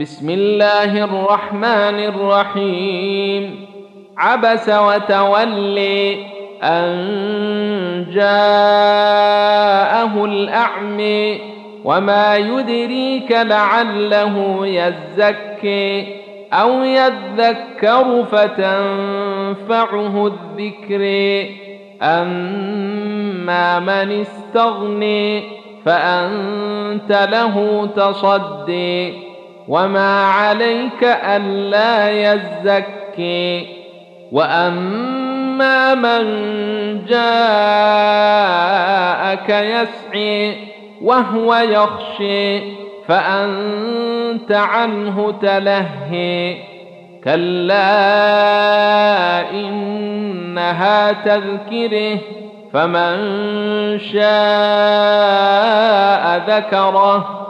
بسم الله الرحمن الرحيم. عبس وتولي أن جاءه الاعمي وما يدريك لعله يزكي أو يذكر فتنفعه الذكر. أما من استغني فأنت له تصدي. وما عليك الا يزكي واما من جاءك يسعي وهو يخشي فانت عنه تلهي كلا انها تذكره فمن شاء ذكره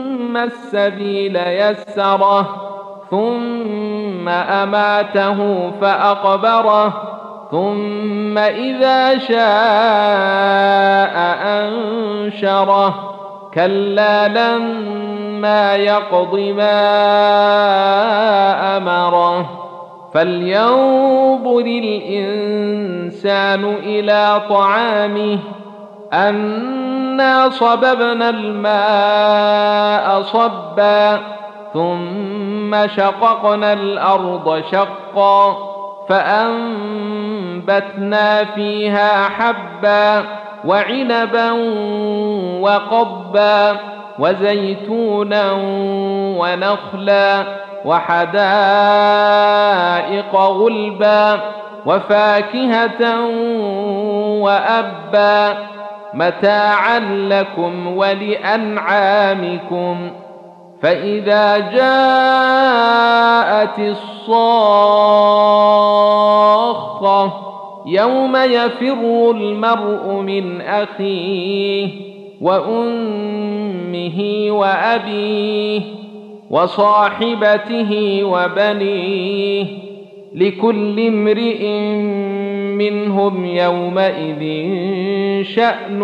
السبيل يسره ثم أماته فأقبره ثم إذا شاء أنشره. كلا لما يقض ما أمره. فلينظر الإنسان إلى طعامه انا صببنا الماء صبا ثم شققنا الأرض شقا فانبتنا فيها حبا وعنبا وقبا وزيتونا ونخلا وحدائق غلبا وفاكهه وابا متاعا لكم ولأنعامكم فإذا جاءت الصاخة يوم يفر المرء من أخيه وأمه وأبيه وصاحبته وبنيه لكل امرئ منهم يومئذ شأن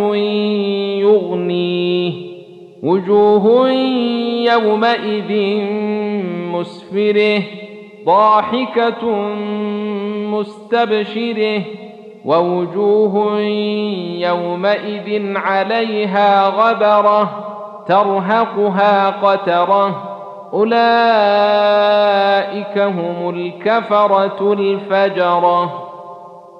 يغنيه. وجوه يومئذ مسفره ضاحكة مستبشره. ووجوه يومئذ عليها غبره ترهقها قتره. أولئك هم الكفرة الفجرة.